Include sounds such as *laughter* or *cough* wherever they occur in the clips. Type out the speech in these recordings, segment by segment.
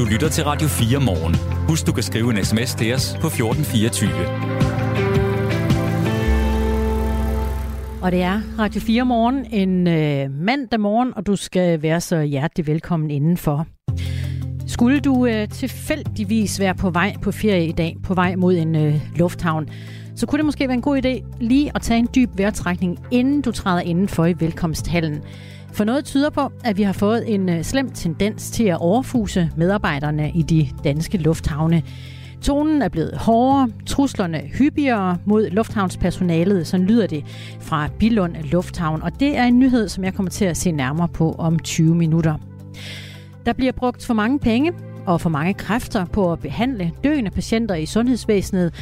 Du lytter til Radio 4 morgen. Husk, du kan skrive en sms til os på 1424. Og det er Radio 4 morgen en øh, mandag morgen, og du skal være så hjertelig velkommen indenfor. Skulle du øh, tilfældigvis være på vej på ferie i dag, på vej mod en øh, lufthavn, så kunne det måske være en god idé lige at tage en dyb vejrtrækning, inden du træder indenfor i velkomsthallen. For noget tyder på, at vi har fået en øh, slem tendens til at overfuse medarbejderne i de danske lufthavne. Tonen er blevet hårdere, truslerne hyppigere mod lufthavnspersonalet, så lyder det fra Bilund Lufthavn. Og det er en nyhed, som jeg kommer til at se nærmere på om 20 minutter. Der bliver brugt for mange penge og for mange kræfter på at behandle døende patienter i sundhedsvæsenet,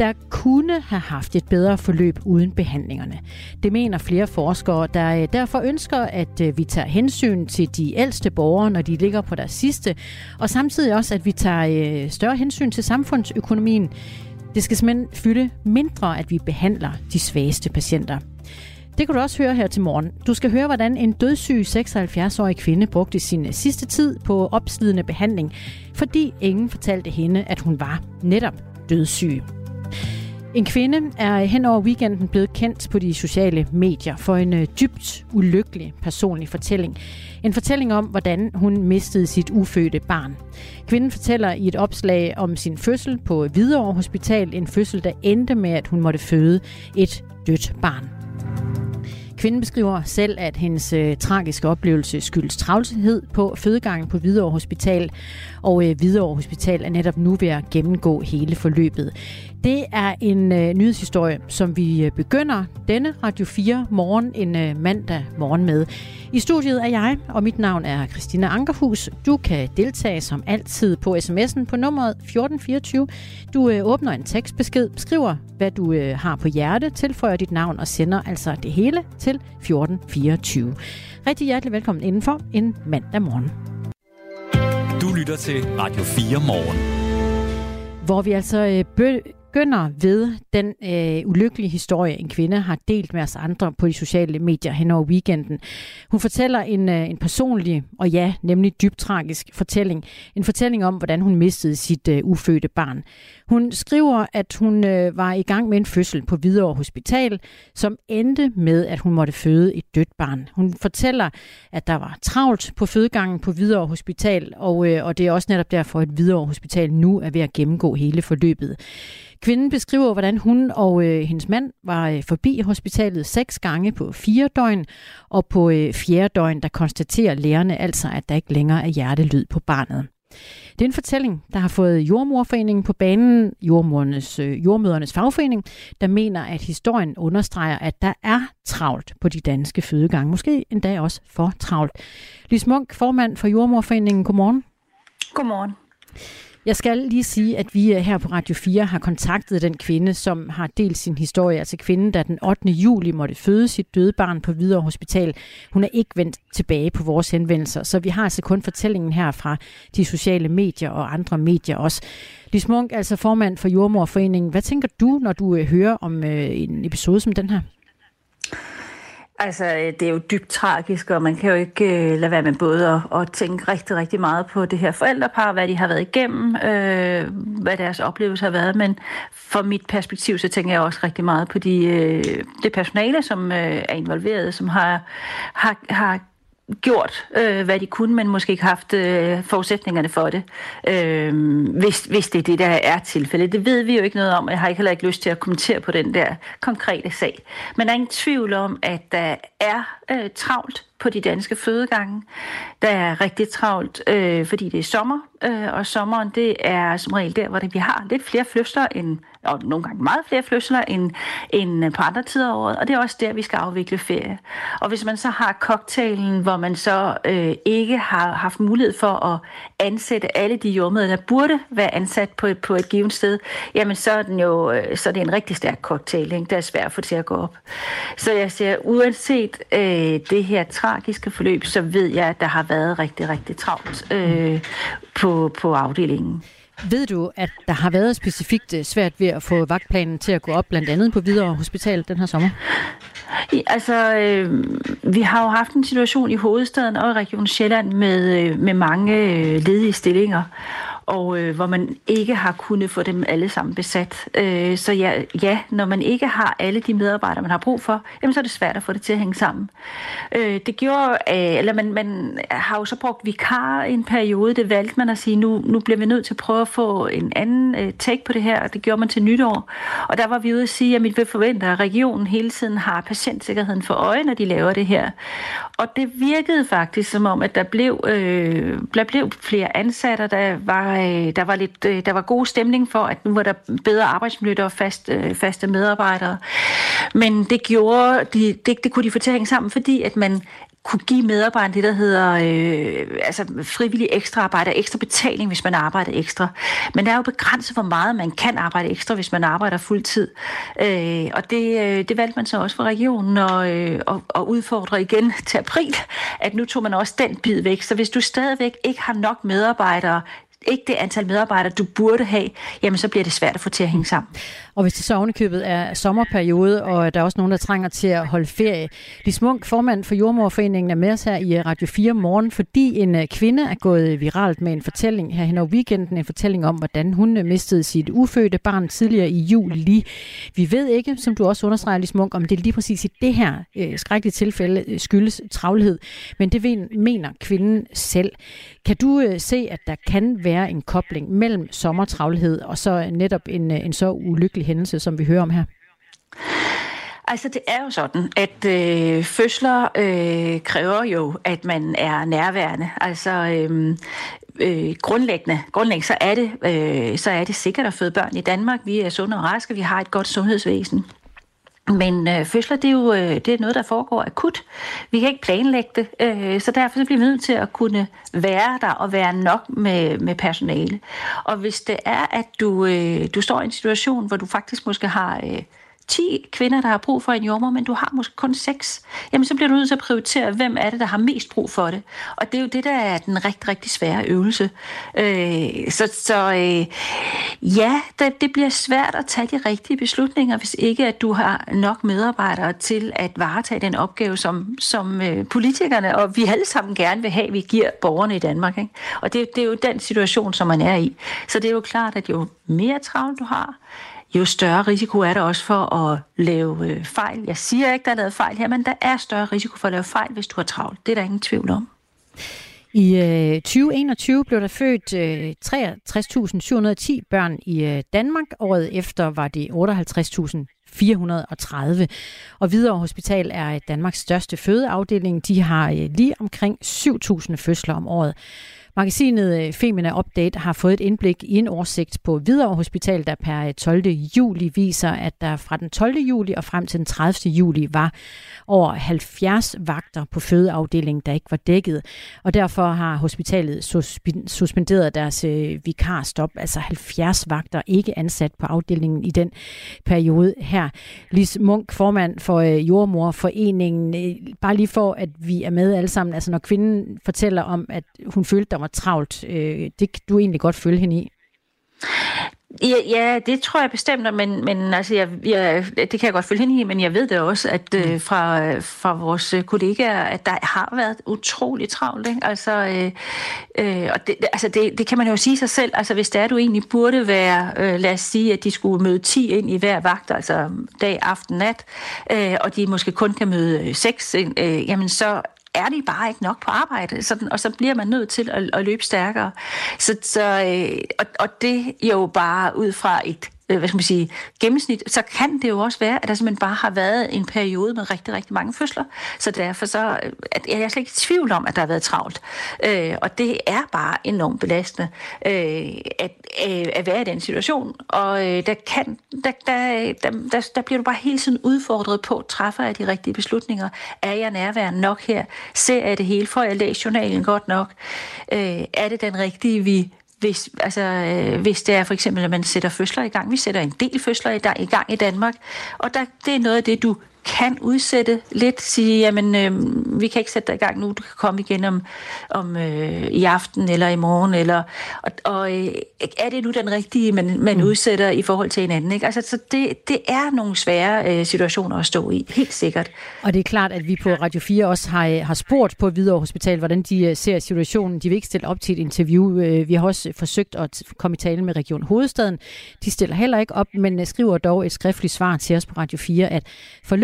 der kunne have haft et bedre forløb uden behandlingerne. Det mener flere forskere, der øh, derfor ønsker, at øh, vi tager hensyn til de ældste borgere, når de ligger på deres sidste, og samtidig også, at vi tager øh, større hensyn til samfundsøkonomien. Det skal simpelthen fylde mindre, at vi behandler de svageste patienter. Det kan du også høre her til morgen. Du skal høre, hvordan en dødssyg 76-årig kvinde brugte sin sidste tid på opslidende behandling, fordi ingen fortalte hende, at hun var netop dødssyg. En kvinde er hen over weekenden blevet kendt på de sociale medier for en øh, dybt ulykkelig personlig fortælling. En fortælling om, hvordan hun mistede sit ufødte barn. Kvinden fortæller i et opslag om sin fødsel på Hvidovre Hospital, en fødsel, der endte med, at hun måtte føde et dødt barn. Kvinden beskriver selv, at hendes øh, tragiske oplevelse skyldes travlhed på fødegangen på Hvidovre Hospital, og øh, Hvidovre Hospital er netop nu ved at gennemgå hele forløbet. Det er en øh, nyhedshistorie, som vi øh, begynder denne Radio 4 morgen en øh, mandag morgen med. I studiet er jeg, og mit navn er Christina Ankerhus. Du kan deltage som altid på sms'en på nummeret 1424. Du øh, åbner en tekstbesked, skriver, hvad du øh, har på hjerte, tilføjer dit navn og sender altså det hele til 1424. Rigtig hjertelig velkommen indenfor en mandag morgen. Du lytter til Radio 4 morgen. Hvor vi altså øh, begynder ved den øh, ulykkelige historie, en kvinde har delt med os andre på de sociale medier hen over weekenden. Hun fortæller en, øh, en personlig, og ja, nemlig dybt tragisk fortælling. En fortælling om, hvordan hun mistede sit øh, ufødte barn. Hun skriver, at hun øh, var i gang med en fødsel på Hvidovre Hospital, som endte med, at hun måtte føde et dødt barn. Hun fortæller, at der var travlt på fødegangen på Hvidovre Hospital, og, øh, og det er også netop derfor, at Hvidovre Hospital nu er ved at gennemgå hele forløbet. Kvinden beskriver, hvordan hun og øh, hendes mand var øh, forbi hospitalet seks gange på fire døgn, og på øh, fjerde døgn, der konstaterer lærerne altså, at der ikke længere er hjertelyd på barnet. Det er en fortælling, der har fået Jordmorforeningen på banen, jordmornes, øh, jordmødernes fagforening, der mener, at historien understreger, at der er travlt på de danske fødegange. Måske endda også for travlt. Lis Munk, formand for Jordmorforeningen, godmorgen. Godmorgen. Jeg skal lige sige, at vi øh, her på Radio 4 har kontaktet den kvinde, som har delt sin historie. Altså kvinden, der den 8. juli måtte føde sit døde barn på Hvidovre Hospital. Hun er ikke vendt tilbage på vores henvendelser, så vi har altså kun fortællingen her fra de sociale medier og andre medier også. Lis Munk, altså formand for Jordmorforeningen. Hvad tænker du, når du øh, hører om øh, en episode som den her? Altså, øh, det er jo dybt tragisk, og man kan jo ikke øh, lade være med både at, at tænke rigtig, rigtig meget på det her forældrepar, hvad de har været igennem, øh, hvad deres oplevelse har været, men fra mit perspektiv, så tænker jeg også rigtig meget på de, øh, det personale, som øh, er involveret, som har, har, har gjort, øh, hvad de kunne, men måske ikke haft øh, forudsætningerne for det, øh, hvis, hvis det er det, der er tilfældet. Det ved vi jo ikke noget om, og jeg har ikke heller ikke lyst til at kommentere på den der konkrete sag. Men der er ingen tvivl om, at der er øh, travlt på de danske fødegange. Der er rigtig travlt, øh, fordi det er sommer, øh, og sommeren det er som regel der, hvor det, vi har lidt flere fødsler end og nogle gange meget flere fødsler end, end øh, på andre tider af året, og det er også der, vi skal afvikle ferie. Og hvis man så har cocktailen, hvor man så øh, ikke har haft mulighed for at ansætte alle de jordmøder, der burde være ansat på et, på et givet sted, jamen så er, den jo, øh, så er det en rigtig stærk cocktail, ikke? der er svært at få til at gå op. Så jeg siger, uanset øh, det her tragiske forløb, så ved jeg, at der har været rigtig, rigtig travlt øh, på, på afdelingen. Ved du, at der har været specifikt øh, svært ved at få vagtplanen til at gå op, blandt andet på Hvidovre Hospital den her sommer? I, altså, øh, vi har jo haft en situation i hovedstaden og i Region Sjælland med, øh, med mange øh, ledige stillinger og øh, hvor man ikke har kunnet få dem alle sammen besat. Øh, så ja, ja, når man ikke har alle de medarbejdere, man har brug for, jamen, så er det svært at få det til at hænge sammen. Øh, det gjorde, øh, eller man, man har jo så brugt vikar i en periode, det valgte man at sige, nu, nu bliver vi nødt til at prøve at få en anden øh, take på det her, og det gjorde man til nytår. Og der var vi ude at sige, at vi forventer, at regionen hele tiden har patientsikkerheden for øje, når de laver det her. Og det virkede faktisk som om, at der blev, øh, der blev flere ansatte, der var øh, der var lidt, øh, der var god stemning for, at nu var der bedre arbejdsmiljø og fast, øh, faste medarbejdere. Men det gjorde, de, det, det kunne de få til at hænge sammen, fordi at man kunne give medarbejderne det, der hedder øh, altså frivillig ekstra arbejde, ekstra betaling, hvis man arbejder ekstra. Men der er jo begrænset, hvor meget man kan arbejde ekstra, hvis man arbejder fuldtid. Øh, og det, øh, det valgte man så også for regionen at, øh, og, og udfordre igen til april, at nu tog man også den bid væk. Så hvis du stadigvæk ikke har nok medarbejdere ikke det antal medarbejdere, du burde have, jamen så bliver det svært at få til at hænge sammen. Og hvis det så ovenikøbet er sommerperiode, og der er også nogen, der trænger til at holde ferie. Lis Munk, formand for Jordmorforeningen, er med os her i øh, Radio 4 morgen, fordi en øh, kvinde er gået viralt med en fortælling her hen over weekenden. En fortælling om, hvordan hun øh, mistede sit ufødte barn tidligere i juli. Vi ved ikke, som du også understreger, Lis Munk, om det er lige præcis i det her øh, skrækkelige tilfælde øh, skyldes travlhed. Men det mener kvinden selv. Kan du øh, se, at der kan være en kobling mellem sommertravlhed og så netop en, øh, en så ulykkelig hændelse, som vi hører om her? Altså det er jo sådan, at øh, fødsler øh, kræver jo, at man er nærværende. Altså øh, øh, grundlæggende, grundlæggende så, er det, øh, så er det sikkert at føde børn i Danmark. Vi er sunde og raske, vi har et godt sundhedsvæsen. Men øh, fødsler, det er jo øh, det er noget, der foregår akut. Vi kan ikke planlægge det, øh, så derfor så bliver vi nødt til at kunne være der og være nok med, med personale. Og hvis det er, at du, øh, du står i en situation, hvor du faktisk måske har... Øh, 10 kvinder, der har brug for en jordmor, men du har måske kun 6, jamen så bliver du nødt til at prioritere, hvem er det, der har mest brug for det. Og det er jo det, der er den rigtig, rigtig svære øvelse. Øh, så så øh, ja, det, det bliver svært at tage de rigtige beslutninger, hvis ikke at du har nok medarbejdere til at varetage den opgave, som, som øh, politikerne og vi alle sammen gerne vil have, vi giver borgerne i Danmark. Ikke? Og det, det er jo den situation, som man er i. Så det er jo klart, at jo mere travlt du har, jo større risiko er der også for at lave øh, fejl. Jeg siger ikke, der er lavet fejl her, men der er større risiko for at lave fejl, hvis du har travlt. Det er der ingen tvivl om. I øh, 2021 blev der født øh, 63.710 børn i øh, Danmark. Året efter var det 58.430. Og Hvidovre Hospital er Danmarks største fødeafdeling. De har øh, lige omkring 7.000 fødsler om året. Magasinet øh, Femina Update har fået et indblik i en oversigt på Hvidovre Hospital, der per øh, 12. juli viser, at der fra den 12. juli og frem til den 30. juli var over 70 vagter på fødeafdelingen, der ikke var dækket. Og derfor har hospitalet suspenderet deres øh, vikarstop, altså 70 vagter ikke ansat på afdelingen i den periode her. Lis Munk, formand for Jordmorforeningen, bare lige for, at vi er med alle sammen. Altså når kvinden fortæller om, at hun følte, der var travlt. Øh, det kan du egentlig godt følge hende i. Ja, ja, det tror jeg bestemt, men, men altså, jeg, jeg, det kan jeg godt følge hende i, men jeg ved det også, at øh, mm. fra, fra vores kollegaer, at der har været utrolig travlt. Ikke? Altså, øh, øh, og det, altså det, det kan man jo sige sig selv. Altså, hvis det er, du egentlig burde være, øh, lad os sige, at de skulle møde 10 ind i hver vagt, altså dag, aften, nat, øh, og de måske kun kan møde 6, øh, jamen så er de bare ikke nok på arbejde, sådan, og så bliver man nødt til at, at løbe stærkere. Så, så, øh, og, og det er jo bare ud fra et øh, hvad skal man sige, gennemsnit, så kan det jo også være, at der simpelthen bare har været en periode med rigtig, rigtig mange fødsler. Så derfor så, øh, at jeg er slet ikke i tvivl om, at der har været travlt. Øh, og det er bare enormt belastende øh, at, øh, at være i den situation. Og øh, der, kan, der, der, der, der, der bliver du bare hele tiden udfordret på, træffer jeg de rigtige beslutninger? Er jeg nærværende nok her? Ser jeg det hele? Får jeg læst journalen godt nok? Øh, er det den rigtige, vi hvis, altså, øh, hvis det er for eksempel, at man sætter fødsler i gang. Vi sætter en del fødsler i, gang i gang i Danmark, og der, det er noget af det, du kan udsætte lidt, sige, jamen, øh, vi kan ikke sætte dig i gang nu, du kan komme igen om, om øh, i aften eller i morgen, eller, og, og øh, er det nu den rigtige, man, man mm. udsætter i forhold til hinanden? Ikke? Altså, så det, det er nogle svære øh, situationer at stå i, helt sikkert. Og det er klart, at vi på Radio 4 også har, har spurgt på Hvidovre Hospital, hvordan de øh, ser situationen. De vil ikke stille op til et interview. Øh, vi har også forsøgt at komme i tale med Region Hovedstaden. De stiller heller ikke op, men øh, skriver dog et skriftligt svar til os på Radio 4, at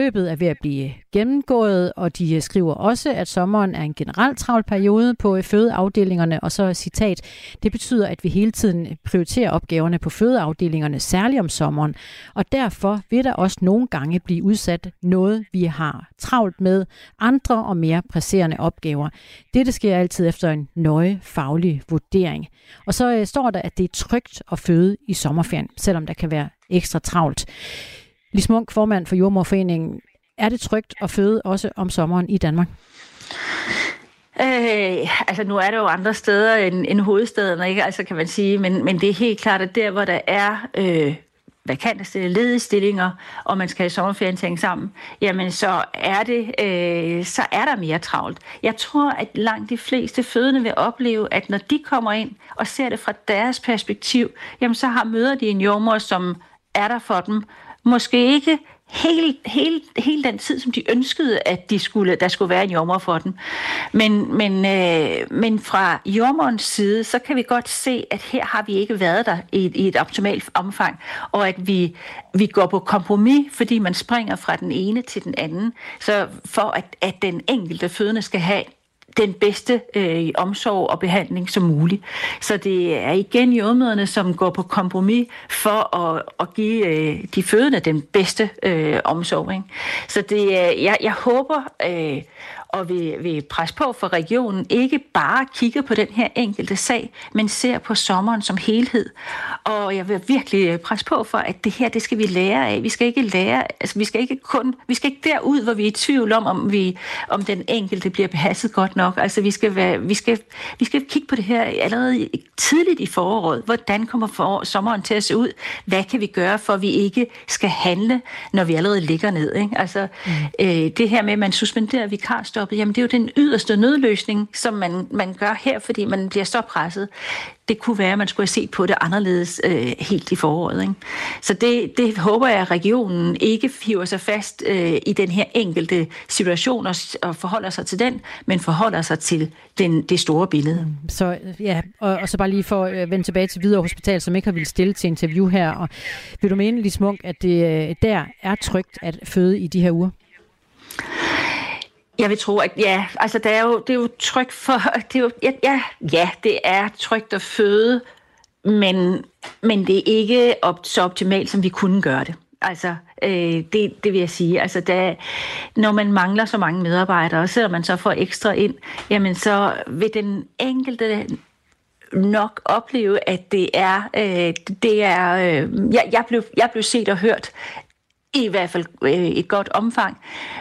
forløbet er ved at blive gennemgået, og de øh, skriver også, at sommeren er en generelt travl periode på øh, fødeafdelingerne, og så citat, det betyder, at vi hele tiden prioriterer opgaverne på fødeafdelingerne, særligt om sommeren, og derfor vil der også nogle gange blive udsat noget, vi har travlt med, andre og mere presserende opgaver. Dette sker altid efter en nøje faglig vurdering. Og så øh, står der, at det er trygt at føde i sommerferien, selvom der kan være ekstra travlt. Lis Munk, formand for Jordmorforeningen. Er det trygt at føde også om sommeren i Danmark? Øh, altså nu er der jo andre steder end, end hovedstaden, ikke? Altså kan man sige, men, men det er helt klart, at der hvor der er øh, vakante ledige stillinger, og man skal have sommerferien tænke sammen, jamen så er, det, øh, så er der mere travlt. Jeg tror, at langt de fleste fødende vil opleve, at når de kommer ind og ser det fra deres perspektiv, jamen så har møder de en jordmor, som er der for dem, måske ikke hele, hele, hele den tid, som de ønskede, at de skulle, der skulle være en jommer for dem. Men, men, øh, men fra jommerens side, så kan vi godt se, at her har vi ikke været der i, i et optimalt omfang, og at vi, vi går på kompromis, fordi man springer fra den ene til den anden, så for at, at den enkelte fødende skal have den bedste øh, omsorg og behandling som muligt. Så det er igen jordmøderne, som går på kompromis for at, at give øh, de fødende den bedste øh, omsorg. Ikke? Så det, jeg, jeg håber, øh, og vil, vil presse på for regionen, ikke bare kigger på den her enkelte sag, men ser på sommeren som helhed. Og jeg vil virkelig øh, presse på for, at det her, det skal vi lære af. Vi skal ikke lære, altså vi skal ikke kun, vi skal ikke derud, hvor vi er i tvivl om, om, vi, om den enkelte bliver behasset godt nok. Altså vi skal, være, vi skal, vi skal kigge på det her allerede tidligt i foråret. Hvordan kommer for, sommeren til at se ud? Hvad kan vi gøre, for at vi ikke skal handle, når vi allerede ligger ned? Ikke? Altså mm. øh, det her med, at man suspenderer vikarstop jobbet, jamen det er jo den yderste nødløsning, som man, man gør her, fordi man bliver så presset. Det kunne være, at man skulle have set på det anderledes øh, helt i foråret. Ikke? Så det, det håber jeg, at regionen ikke hiver sig fast øh, i den her enkelte situation og, og forholder sig til den, men forholder sig til den, det store billede. Mm, så ja, og, og så bare lige for at vende tilbage til Hvidovre Hospital, som ikke har ville stille til interview her. Og vil du mene, Lis Munk, at det øh, der er trygt at føde i de her uger? Jeg vil tro, at ja, altså det er jo, det er jo trygt for, *laughs* det er jo, ja, ja, ja, det er trygt at føde, men, men det er ikke op, så optimalt, som vi kunne gøre det. Altså, øh, det, det vil jeg sige. Altså, da, når man mangler så mange medarbejdere, og selvom man så får ekstra ind, jamen så vil den enkelte nok opleve, at det er, øh, det er øh, jeg, jeg, blev, jeg blev set og hørt i hvert fald øh, et godt omfang.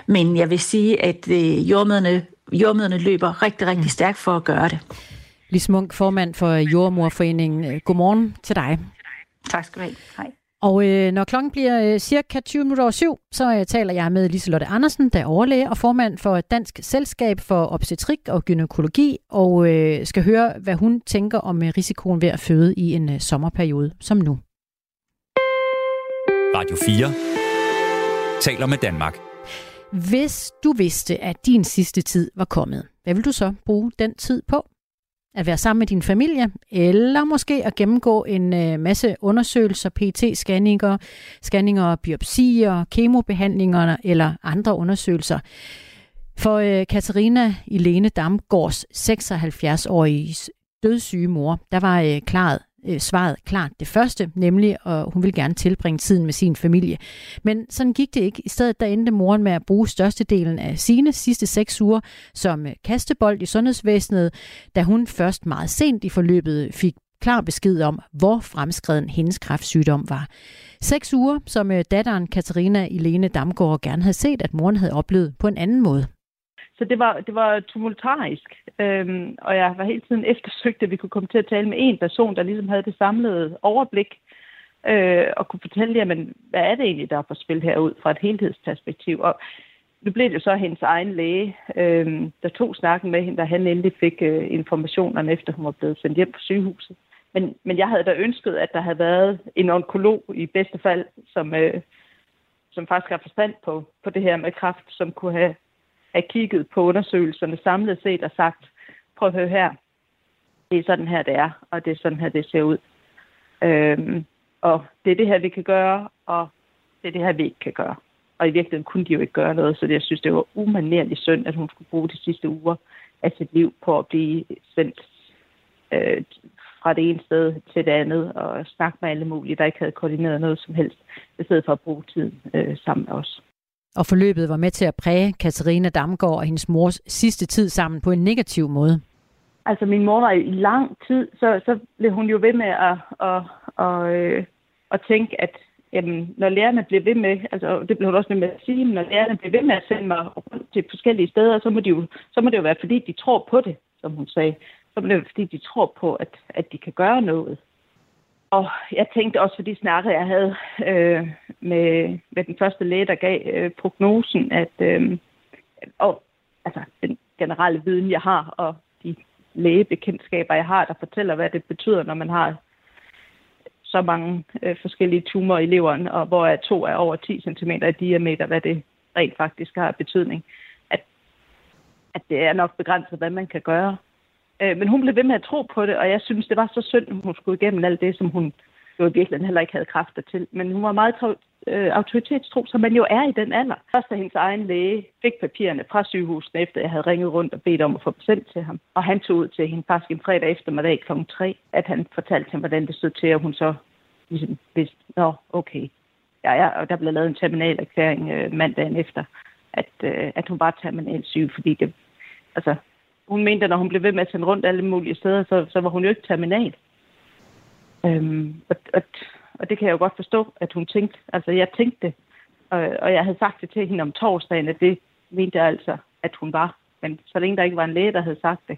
Men jeg vil sige, at øh, jordmøderne, jordmøderne løber rigtig, rigtig mm. stærkt for at gøre det. Lis Munk, formand for Jordmorforeningen. Godmorgen til dig. Tak skal du have. Hej. Og øh, når klokken bliver øh, cirka 20 minutter over syv, så øh, taler jeg med Liselotte Andersen, der er overlæge og formand for Dansk Selskab for Obstetrik og Gynækologi, og øh, skal høre, hvad hun tænker om øh, risikoen ved at føde i en øh, sommerperiode som nu. Radio 4 taler med Danmark. Hvis du vidste, at din sidste tid var kommet, hvad vil du så bruge den tid på? At være sammen med din familie, eller måske at gennemgå en øh, masse undersøgelser, PT-scanninger, scanninger, biopsier, kemobehandlinger eller andre undersøgelser. For øh, Katarina Ilene Damgaards 76-årige dødssyge mor, der var øh, klaret øh, svaret klart det første, nemlig at hun ville gerne tilbringe tiden med sin familie. Men sådan gik det ikke. I stedet der endte moren med at bruge størstedelen af sine sidste seks uger som øh, kastebold i sundhedsvæsenet, da hun først meget sent i forløbet fik klar besked om, hvor fremskreden hendes kræftsygdom var. Seks uger, som øh, datteren Katarina Elene Damgaard gerne havde set, at moren havde oplevet på en anden måde. Så det var, det var tumultarisk, øhm, og jeg var hele tiden eftersøgt, at vi kunne komme til at tale med en person, der ligesom havde det samlede overblik. øh, og kunne fortælle, jamen, hvad er det egentlig, der er på spil herud fra et helhedsperspektiv. Og nu blev det så hendes egen læge, øh, der tog snakken med hende, da han endelig fik øh, informationerne, efter hun var blevet sendt hjem på sygehuset. Men, men jeg havde da ønsket, at der havde været en onkolog i bedste fald, som, øh, som faktisk har forstand på, på det her med kræft, som kunne have, have kigget på undersøgelserne samlet set og sagt, prøv at høre her, det er sådan her, det er, og det er sådan her, det ser ud. Øhm, og det er det her, vi kan gøre, og det er det her, vi ikke kan gøre. Og i virkeligheden kunne de jo ikke gøre noget, så jeg synes, det var umanerligt synd, at hun skulle bruge de sidste uger af sit liv på at blive sendt øh, fra det ene sted til det andet og snakke med alle mulige, der ikke havde koordineret noget som helst, i stedet for at bruge tiden øh, sammen med os. Og forløbet var med til at præge Katarina Damgaard og hendes mors sidste tid sammen på en negativ måde. Altså min mor var i lang tid, så, så blev hun jo ved med at, at, at, at, at tænke, at jamen, når lærerne blev ved med, altså det blev hun også med at sige, når lærerne blev ved med at sende mig rundt til forskellige steder, så må, de jo, så må det jo være, fordi de tror på det, som hun sagde. Så må det være, fordi de tror på, at, at de kan gøre noget. Og jeg tænkte også for de snakke, jeg havde øh, med, med den første læge, der gav øh, prognosen, at øh, og, altså, den generelle viden, jeg har, og de lægebekendtskaber, jeg har, der fortæller, hvad det betyder, når man har så mange øh, forskellige tumorer i leveren, og hvor to er over 10 cm i diameter, hvad det rent faktisk har betydning. At, at det er nok begrænset, hvad man kan gøre. Øh, men hun blev ved med at tro på det, og jeg synes, det var så synd, at hun skulle igennem alt det, som hun jo i virkeligheden heller ikke havde kræfter til. Men hun var meget øh, autoritetstro, som man jo er i den alder. Først da hendes egen læge fik papirerne fra sygehuset, efter jeg havde ringet rundt og bedt om at få dem sendt til ham. Og han tog ud til hende faktisk en fredag eftermiddag kl. 3, at han fortalte hende, hvordan det stod til, og hun så ligesom vidste, nå, okay. Ja, ja, og der blev lavet en terminalerklæring øh, mandagen efter, at, øh, at hun var terminal syg, fordi det, altså, hun mente, at når hun blev ved med at sende rundt alle mulige steder, så, så var hun jo ikke terminal. Øhm, og, og, og det kan jeg jo godt forstå, at hun tænkte. Altså, jeg tænkte det. Og, og jeg havde sagt det til hende om torsdagen, at det mente jeg altså, at hun var. Men så længe der ikke var en læge, der havde sagt det,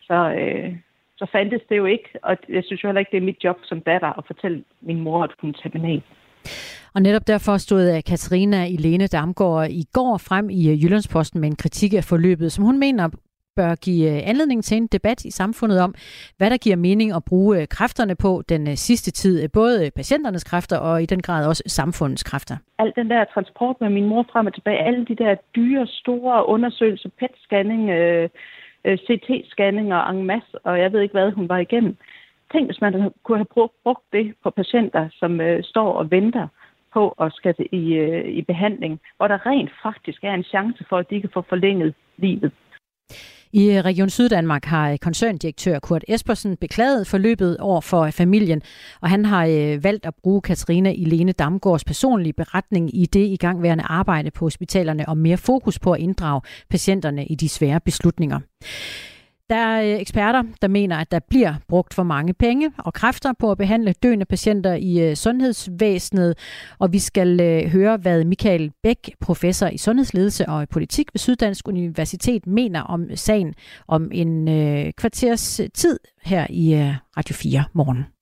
så, øh, så fandtes det jo ikke. Og jeg synes jo heller ikke, det er mit job som datter at fortælle min mor, at hun er terminal. Og netop derfor stod øh, Katarina Elene Damgaard i går frem i øh, Jyllandsposten med en kritik af forløbet, som hun mener bør give øh, anledning til en debat i samfundet om, hvad der giver mening at bruge øh, kræfterne på den øh, sidste tid. Både patienternes kræfter og i den grad også samfundets kræfter. Al den der transport med min mor frem og tilbage, alle de der dyre, store undersøgelser, PET-scanning, CT-scanning og en masse, og jeg ved ikke, hvad hun var igennem. Tænk, hvis man kunne have brugt det på patienter, som øh, står og venter på at skal i, øh, i behandling, hvor der rent faktisk er en chance for, at de kan få forlænget livet. I øh, Region Syddanmark har øh, koncerndirektør Kurt Espersen beklaget forløbet over for øh, familien, og han har valgt at bruge Katarina Ilene Damgaards personlige beretning i det igangværende arbejde på hospitalerne om mere fokus på at inddrage patienterne i de svære beslutninger. Der er øh, eksperter, der mener, at der bliver brugt for mange penge og kræfter på at behandle døende patienter i øh, sundhedsvæsenet. Og vi skal øh, høre, hvad Michael Bæk, professor i sundhedsledelse og politik ved Syddansk Universitet, mener om sagen om en kvarters tid her i Radio 4 morgen.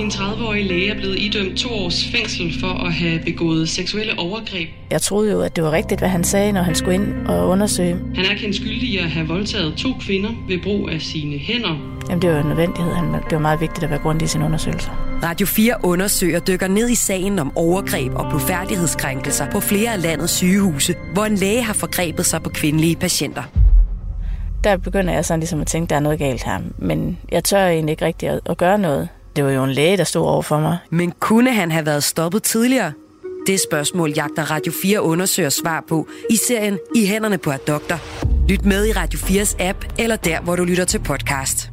En 30-årig læge er blevet idømt to års fængsel for at have begået seksuelle overgreb. Jeg troede jo, at det var rigtigt, hvad han sagde, når han skulle ind og undersøge. Han er kendt skyldig i at have voldtaget to kvinder ved brug af sine hænder. Jamen, det var en nødvendighed. Det var meget vigtigt at være grundig i sin undersøgelse. Radio 4 undersøger dykker ned i sagen om overgreb og blodfærdighedskrænkelser på flere af landets sygehuse, hvor en læge har forgrebet sig på kvindelige patienter der begynder jeg sådan ligesom at tænke, at der er noget galt her. Men jeg tør egentlig ikke rigtig at, at gøre noget. Det var jo en læge, der stod over for mig. Men kunne han have været stoppet tidligere? Det spørgsmål jagter Radio 4 undersøger svar på i serien I hænderne på et doktor. Lyt med i Radio 4's app eller der, hvor du lytter til podcast.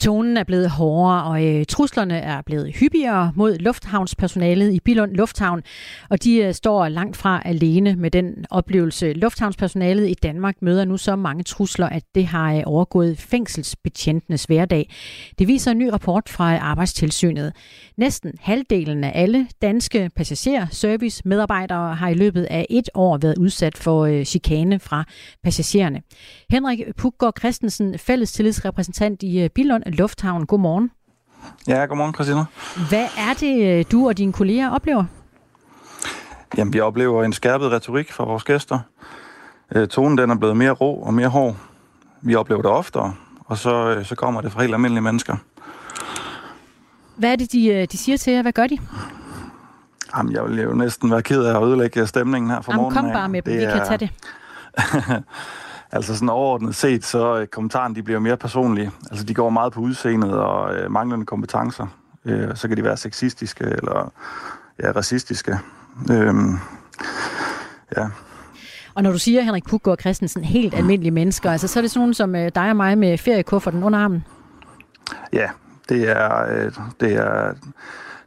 Tonen er blevet hårdere, og øh, truslerne er blevet hyppigere mod lufthavnspersonalet i Bilund Lufthavn, og de øh, står langt fra alene med den oplevelse. Lufthavnspersonalet i Danmark møder nu så mange trusler, at det har øh, overgået fængselsbetjentenes hverdag. Det viser en ny rapport fra øh, Arbejdstilsynet. Næsten halvdelen af alle danske passager service medarbejdere har i løbet af et år været udsat for øh, chikane fra passagererne. Henrik Puggaard Christensen, fællestillidsrepræsentant i øh, Bilund Lufthavn. Godmorgen. Ja, godmorgen, Christina. Hvad er det, øh, du og dine kolleger oplever? Jamen, vi oplever en skærpet retorik fra vores gæster. Øh, tonen den er blevet mere rå og mere hård. Vi oplever det oftere, og så, øh, så kommer det fra helt almindelige mennesker. Hvad er det, de, de siger til jer? Hvad gør de? Jamen, jeg vil jo næsten være ked af at ødelægge stemningen her for Jamen, morgenen. kom bare med dem, Det vi kan er- tage det. *laughs* altså sådan overordnet set, så øh, kommentarerne de bliver mere personlige. Altså de går meget på udseendet og øh, manglende kompetencer. Øh, så kan de være sexistiske eller ja, racistiske. Øhm, ja. Og når du siger, Henrik Puggaard Christensen, helt almindelige mennesker, altså så er det sådan nogen som øh, dig og mig med feriekufferten under armen. ja, det er, øh, det er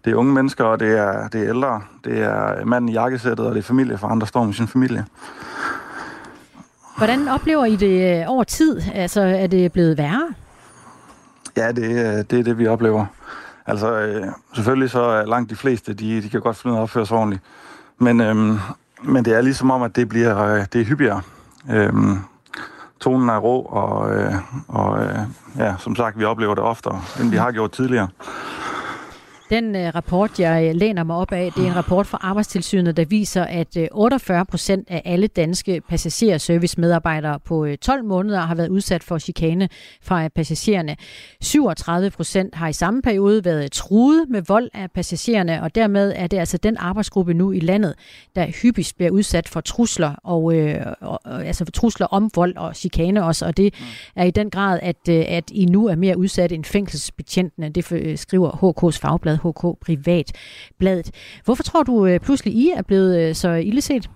det er unge mennesker, og det er, det er ældre. Det er manden i jakkesættet, og det er familie, for andre står med sin familie. Hvordan oplever I det øh, over tid? Altså er det blevet værre? Ja, det, øh, det er det, vi oplever. Altså, øh, selvfølgelig så er langt de fleste, de, de kan godt finde ud af at opføre sig ordentligt. Men, øhm, men det er ligesom om, at det bliver øh, det er hyppigere. Øhm, tonen er rå, og, øh, og øh, ja, som sagt, vi oplever det oftere, end vi har gjort tidligere. Den øh, rapport, jeg øh, læner mig op af, det er en rapport fra Arbejdstilsynet, der viser, at øh, 48 procent af alle danske passagerservicemedarbejdere på øh, 12 måneder har været udsat for chikane fra øh, passagererne. 37 procent har i samme periode været øh, truet med vold af passagererne, og dermed er det altså den arbejdsgruppe nu i landet, der hyppigst bliver udsat for trusler, og, øh, og, og- altså for trusler om vold og chikane også, og det er i den grad, at, øh, at I nu er mere udsat end fængselsbetjentene. Det øh, skriver HK's fagblad, HK Privatbladet. Hvorfor tror du øh, pludselig, I er blevet øh, så illeset?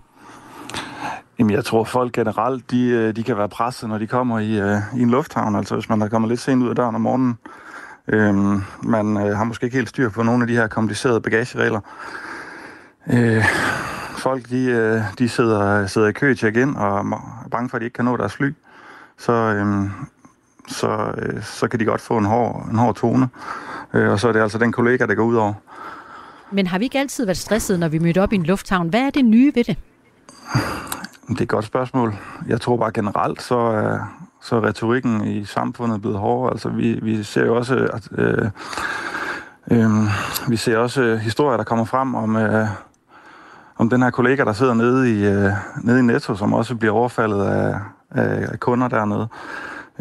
Jamen, jeg tror, folk generelt, de, øh, de kan være presset, når de kommer i, øh, i en lufthavn. Altså, hvis man er kommet lidt sent ud af døren om morgenen. Øhm, man øh, har måske ikke helt styr på nogle af de her komplicerede bagageregler. Øh, folk, de, øh, de sidder, sidder i kø til check-in og er bange for, at de ikke kan nå deres fly. Så, øhm, så, øh, så kan de godt få en hård, en hård tone. Øh, og så er det altså den kollega, der går ud over. Men har vi ikke altid været stresset, når vi mødte op i en lufthavn? Hvad er det nye ved det? Det er et godt spørgsmål. Jeg tror bare generelt, så er, så er retorikken i samfundet blevet hårdere. Altså, vi, vi ser jo også, at, øh, øh, vi ser også øh, historier, der kommer frem om, øh, om den her kollega, der sidder nede i, øh, nede i Netto, som også bliver overfaldet af, af kunder dernede.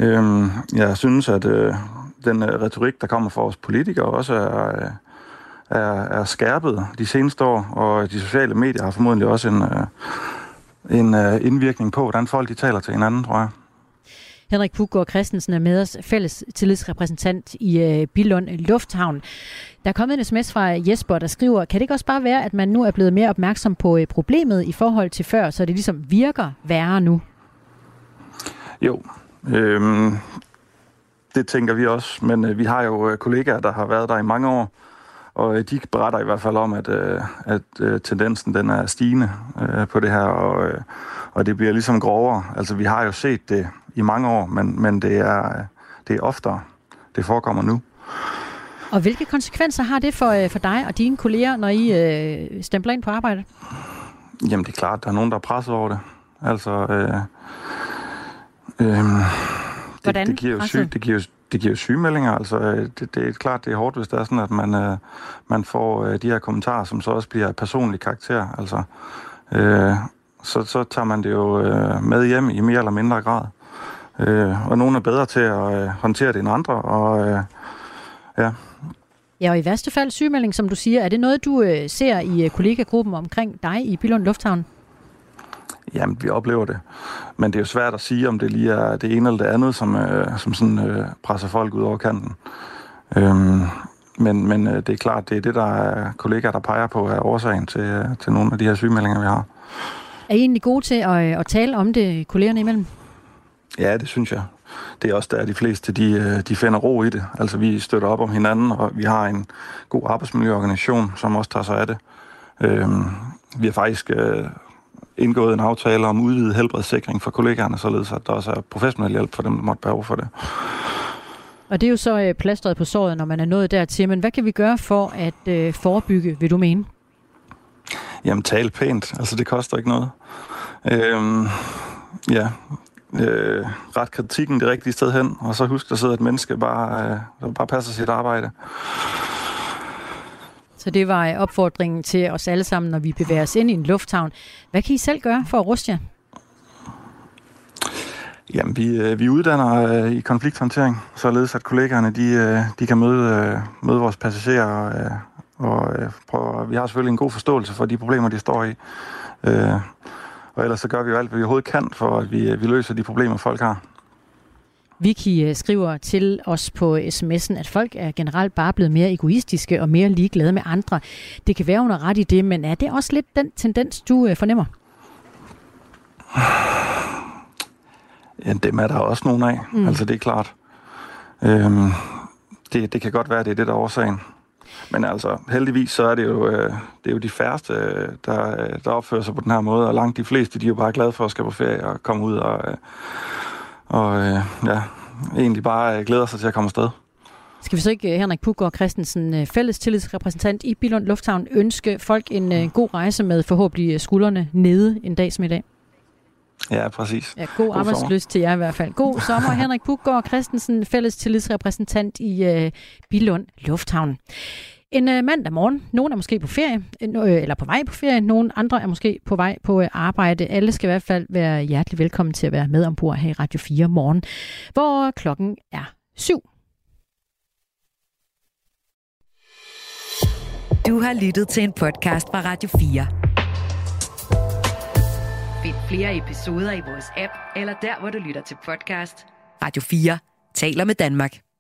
Øh, jeg synes, at øh, den øh, retorik, der kommer fra os politikere, også er, øh, er, er skærpet de seneste år, og de sociale medier har formodentlig også en... Øh, en øh, indvirkning på, hvordan folk de taler til hinanden, tror jeg. Henrik Puggaard Christensen er med os, fælles tillidsrepræsentant i øh, Billund Lufthavn. Der er kommet en sms fra Jesper, der skriver, kan det ikke også bare være, at man nu er blevet mere opmærksom på øh, problemet i forhold til før, så det ligesom virker værre nu? Jo, øhm, det tænker vi også, men øh, vi har jo øh, kollegaer, der har været der i mange år, og øh, de beretter i hvert fald om, at, øh, at øh, tendensen den er stigende øh, på det her, og, øh, og det bliver ligesom grovere. Altså, vi har jo set det i mange år, men, men det, er, øh, det er oftere. Det forekommer nu. Og hvilke konsekvenser har det for, øh, for dig og dine kolleger, når I øh, stempler ind på arbejde? Jamen, det er klart, der er nogen, der er presset over det. Altså, øh, øh, Hvordan det, det, giver jo syg, presset? det, giver, det giver sygemeldinger. Altså, øh, det, det er klart, det er hårdt, hvis det er sådan, at man, øh, man får øh, de her kommentarer, som så også bliver af personlig karakter. Altså, øh, så, så tager man det jo øh, med hjem i mere eller mindre grad. Øh, og nogle er bedre til at øh, håndtere det end andre, og øh, ja, Ja, og i værste fald sygemelding, som du siger. Er det noget, du øh, ser i øh, kollegagruppen omkring dig i Billund Lufthavn? Jamen, vi oplever det. Men det er jo svært at sige, om det lige er det ene eller det andet, som, øh, som sådan, øh, presser folk ud over kanten. Øhm, men men øh, det er klart, det er det, der er kollegaer, der peger på, er årsagen til, øh, til nogle af de her sygemeldinger, vi har. Er I egentlig gode til at, øh, at tale om det kollegerne imellem? Ja, det synes jeg. Det er også der, de fleste de, øh, de finder ro i det. Altså, vi støtter op om hinanden, og vi har en god arbejdsmiljøorganisation, som også tager sig af det. Øhm, vi har faktisk øh, indgået en aftale om udvidet helbredssikring for kollegaerne, således at der også er professionel hjælp for dem, der måtte behov for det. Og det er jo så øh, plastret på såret, når man er nået dertil. Men hvad kan vi gøre for at øh, forebygge, vil du mene? Jamen, tale pænt. Altså, det koster ikke noget. Øhm, ja, øh, ret kritikken det rigtige sted hen, og så husk, der sidder et menneske, bare, øh, der bare passer sit arbejde. Så det var øh, opfordringen til os alle sammen, når vi bevæger os ind i en lufthavn. Hvad kan I selv gøre for at ruste jer? Jamen, vi, øh, vi uddanner øh, i konflikthåndtering, således at kollegaerne de, øh, de kan møde, øh, møde vores passagerer. Øh, og øh, prøve, vi har selvfølgelig en god forståelse for de problemer, de står i. Øh, og ellers så gør vi jo alt, hvad vi overhovedet kan, for at vi, øh, vi løser de problemer, folk har. Vicky øh, skriver til os på sms'en, at folk er generelt bare blevet mere egoistiske og mere ligeglade med andre. Det kan være, hun har ret i det, men er det også lidt den tendens, du øh, fornemmer? *sighs* Ja, dem er der også nogen af. Mm. Altså, det er klart. Øhm, det, det kan godt være, det er det, der er årsagen. Men altså, heldigvis så er det jo, øh, det er jo de færreste, der, der opfører sig på den her måde, og langt de fleste, de er jo bare glade for at skal på ferie og komme ud og, øh, og øh, ja, egentlig bare øh, glæder sig til at komme afsted. Skal vi så ikke, øh, Henrik Puggaard Christensen, øh, fælles tillidsrepræsentant i Bilund Lufthavn, ønske folk en god rejse med forhåbentlig skuldrene nede en dag som i dag? Ja, præcis. Ja, god, god arbejdsløst til jer i hvert fald. God sommer, Henrik Puggaard Christensen, fælles tillidsrepræsentant i uh, Bilund Lufthavn. En uh, mandag morgen. Nogle er måske på ferie, uh, eller på vej på ferie. Nogle andre er måske på vej på uh, arbejde. Alle skal i hvert fald være hjertelig velkommen til at være med ombord her i Radio 4 morgen, hvor klokken er syv. Du har lyttet til en podcast fra Radio 4. Find flere episoder i vores app, eller der, hvor du lytter til podcast. Radio 4 taler med Danmark.